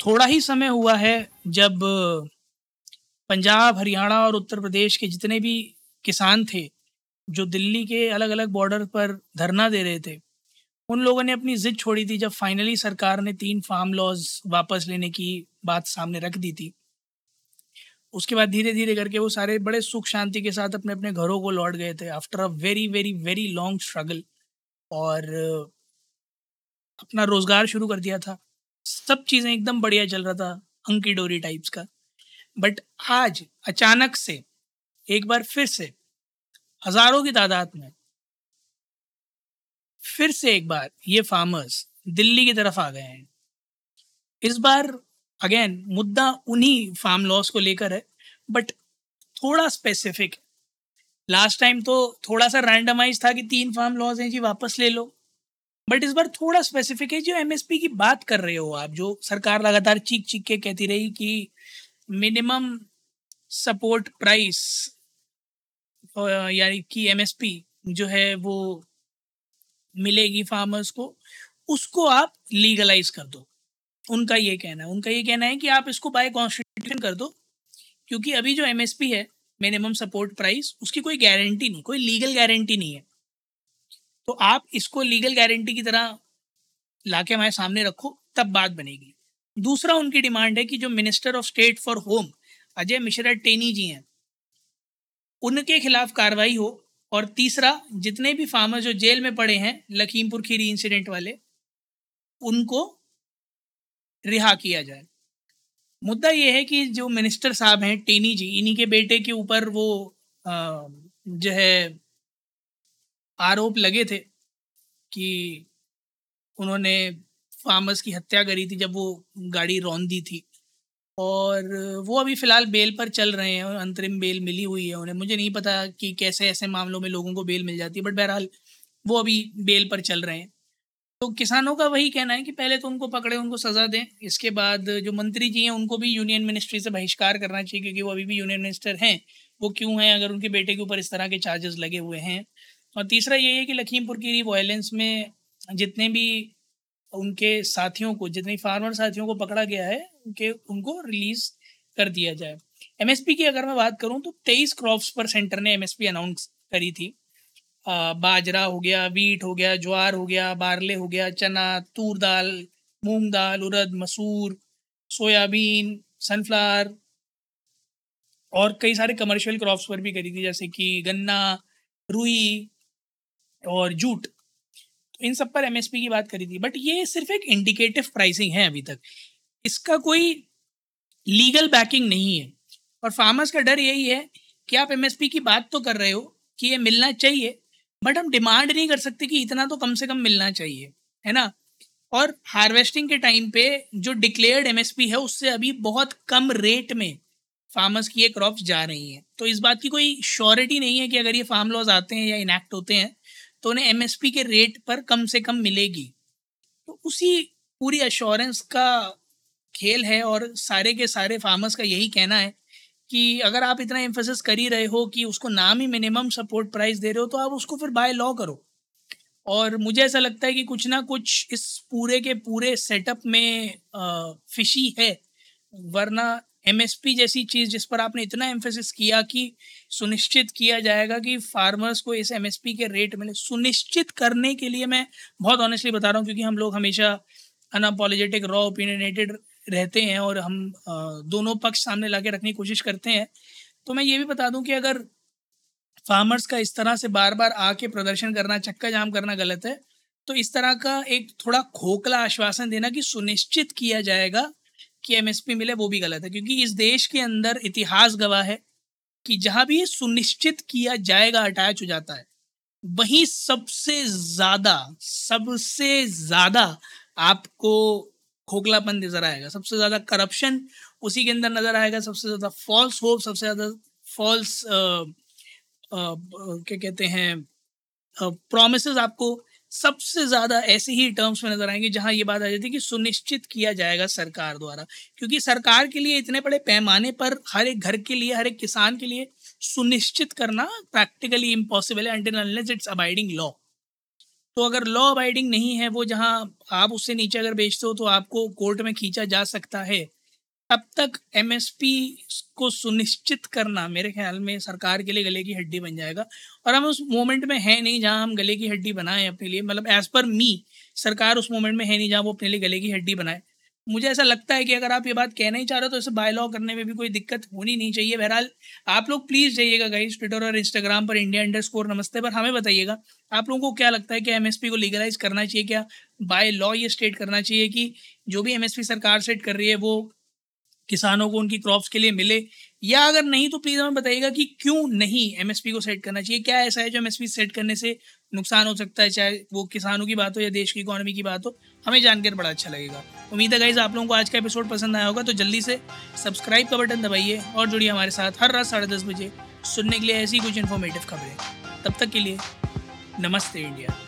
थोड़ा ही समय हुआ है जब पंजाब, हरियाणा और उत्तर प्रदेश के जितने भी किसान थे, जो दिल्ली के अलग अलग बॉर्डर पर धरना दे रहे थे, उन लोगों ने अपनी जिद छोड़ी थी जब फाइनली सरकार ने तीन फार्म लॉज वापस लेने की बात सामने रख दी थी। उसके बाद धीरे धीरे करके वो सारे बड़े सुख शांति के साथ अपने अपने घरों को लौट गए थे after a very very very long struggle और अपना रोज़गार शुरू कर दिया था। सब चीज़ें एकदम बढ़िया चल रहा था, अंकी डोरी टाइप्स का। बट आज अचानक से, एक बार फिर से, हज़ारों की तादाद में, फिर से एक बार ये फार्मर्स दिल्ली की तरफ़ आ गए हैं। इस बार अगेन मुद्दा उन्हीं फार्म लॉस को लेकर है बट थोड़ा स्पेसिफिक लास्ट टाइम तो थोड़ा सा रैंडमाइज था कि तीन फार्म लॉस हैं जी, वापस ले लो। बट इस बार थोड़ा स्पेसिफिक है जो एमएसपी की बात कर रहे हो आप, जो सरकार लगातार चीख चीख के कहती रही कि मिनिमम सपोर्ट प्राइस यानी कि एमएसपी जो है वो मिलेगी फार्मर्स को, उसको आप लीगलाइज कर दो। उनका ये कहना है। उनका ये कहना है कि आप इसको बाय कॉन्स्टिट्यूशन कर दो, क्योंकि अभी जो एमएसपी है मिनिमम सपोर्ट प्राइस उसकी कोई गारंटी नहीं, कोई लीगल गारंटी नहीं है। तो आप इसको लीगल गारंटी की तरह लाके हमारे सामने रखो तब बात बनेगी। दूसरा उनकी डिमांड है कि जो minister of state for home Ajay Mishra Teni ji हैं उनके खिलाफ कार्रवाई हो। और तीसरा जितने भी फार्मर जो जेल में पड़े हैं लखीमपुर खीरी इंसिडेंट वाले उनको रिहा किया जाए। मुद्दा ये है कि जो मिनिस्टर साहब हैं टेनी जी इन्हीं के बेटे के ऊपर वो आ, जो है आरोप लगे थे कि उन्होंने फार्मर्स की हत्या करी थी जब वो गाड़ी रौंदी थी। और वो अभी फ़िलहाल बेल पर चल रहे हैं अंतरिम बेल मिली हुई है उन्हें। मुझे नहीं पता कि कैसे ऐसे मामलों में लोगों को बेल मिल जाती है बट बहरहाल वो अभी बेल पर चल रहे हैं। तो किसानों का वही कहना है कि पहले तो उनको पकड़े, उनको सज़ा दें। इसके बाद जो मंत्री जी हैं, उनको भी यूनियन मिनिस्ट्री से बहिष्कार करना चाहिए, क्योंकि वो अभी भी यूनियन मिनिस्टर हैं। वो क्यों हैं अगर उनके बेटे के ऊपर इस तरह के चार्जेस लगे हुए हैं? और तीसरा ये है कि लखीमपुर की वायलेंस में जितने भी उनके साथियों को जितने फार्मर साथियों को पकड़ा गया है उनके उनको रिलीज़ कर दिया जाए। एमएसपी की अगर मैं बात करूँ तो तेईस क्रॉप्स पर सेंटर ने एमएसपी अनाउंस करी थी। आ, बाजरा हो गया वीट हो गया ज्वार हो गया बारले हो गया चना तूर दाल मूंग दाल उड़द मसूर सोयाबीन सनफ्लावर और कई सारे कमर्शियल क्रॉप्स पर भी करी थी जैसे कि गन्ना रुई और जूट। तो इन सब पर एमएसपी की बात करी थी। बट ये सिर्फ़ एक इंडिकेटिव प्राइसिंग है अभी तक। इसका कोई लीगल बैकिंग नहीं है। और फार्मर्स का डर यही है कि आप एमएसपी की बात तो कर रहे हो कि ये मिलना चाहिए बट हम डिमांड नहीं कर सकते कि इतना तो कम से कम मिलना चाहिए, है ना? और हार्वेस्टिंग के टाइम पे जो डिक्लेयर्ड एमएसपी है, उससे अभी बहुत कम रेट में फार्मर्स की ये क्रॉप्स जा रही हैं। तो इस बात की कोई श्योरिटी नहीं है कि अगर ये फार्म लॉज आते हैं या इनैक्ट होते हैं तो उन्हें एम के रेट पर कम से कम मिलेगी। तो उसी पूरी अश्योरेंस का खेल है और सारे के सारे फार्मर्स का यही कहना है कि अगर आप इतना एम्फोसिस कर ही रहे हो कि उसको नाम ही मिनिमम सपोर्ट प्राइस दे रहे हो तो आप उसको फिर बाय लॉ करो। और मुझे ऐसा लगता है कि कुछ ना कुछ इस पूरे के पूरे सेटअप में फिशी है, वरना एमएसपी जैसी चीज़ जिस पर आपने इतना एम्फोसिस किया कि सुनिश्चित किया जाएगा कि फार्मर्स को इस एमएसपी के रेट मिले। सुनिश्चित करने के लिए मैं बहुत ऑनेस्टली बता रहा हूँ, क्योंकि हम लोग हमेशा अनअपोलोजेटिक रॉ ओपिनियनेटेड रहते हैं और हम दोनों पक्ष सामने ला रखने की कोशिश करते हैं। तो मैं ये भी बता दूँ कि अगर फार्मर्स का इस तरह से बार बार आके प्रदर्शन करना चक्का जाम करना गलत है तो इस तरह का एक थोड़ा खोखला आश्वासन देना कि सुनिश्चित किया जाएगा कि एमएसपी मिले, वो भी गलत है। क्योंकि इस देश के अंदर इतिहास गवाह है कि जहाँ भी सुनिश्चित किया जाएगा अटैच हो जाता है, वहीं सबसे ज़्यादा सबसे ज़्यादा आपको खोखलापन नज़र आएगा। सबसे ज़्यादा करप्शन उसी के अंदर नज़र आएगा। सबसे ज़्यादा फॉल्स होप सबसे ज़्यादा फॉल्स क्या कहते हैं प्रोमिस आपको सबसे ज़्यादा ऐसे ही टर्म्स में नज़र आएँगे जहाँ ये बात आ जाती है कि सुनिश्चित किया जाएगा सरकार द्वारा। क्योंकि सरकार के लिए इतने बड़े पैमाने पर हर एक घर के लिए, हर एक किसान के लिए सुनिश्चित करना प्रैक्टिकली इम्पॉसिबल है इट्स अबाइडिंग लॉ तो अगर लॉ अबाइडिंग नहीं है, वो जहाँ आप उससे नीचे अगर बेचते हो तो आपको कोर्ट में खींचा जा सकता है। तब तक एमएसपी को सुनिश्चित करना मेरे ख्याल में सरकार के लिए गले की हड्डी बन जाएगा। और हम उस मोमेंट में है नहीं जहाँ हम गले की हड्डी बनाएँ अपने लिए। मतलब एज पर मी सरकार उस मोमेंट में है नहीं जहाँ वो अपने लिए गले की हड्डी बनाए। मुझे ऐसा लगता है कि अगर आप ये बात कहना ही चाह रहे हो तो इसे बाय लॉ करने में भी कोई दिक्कत होनी नहीं चाहिए। बहरहाल, आप लोग प्लीज़ जाइएगा गाइस ट्विटर और इंस्टाग्राम पर इंडिया इंडर स्कोर नमस्ते पर हमें बताइएगा। आप लोगों को क्या लगता है कि एमएसपी को लीगलाइज करना चाहिए क्या? बाय लॉ ये स्टेट करना चाहिए कि जो भी एमएसपी सरकार सेट कर रही है वो किसानों को उनकी क्रॉप्स के लिए मिले? या अगर नहीं तो प्लीज़ हमें बताइएगा कि क्यों नहीं एमएसपी को सेट करना चाहिए? क्या ऐसा है जो एमएसपी सेट करने से नुकसान हो सकता है? चाहे वो किसानों की बात हो या देश की इकोनॉमी की बात हो, हमें जानकर बड़ा अच्छा लगेगा। उम्मीद है गाइज़ आप लोगों को आज का एपिसोड पसंद आया होगा तो जल्दी से सब्सक्राइब का बटन दबाइए और जुड़िए हमारे साथ हर रात साढ़े दस बजे सुनने के लिए ऐसी कुछ इन्फॉर्मेटिव खबरें। तब तक के लिए नमस्ते इंडिया।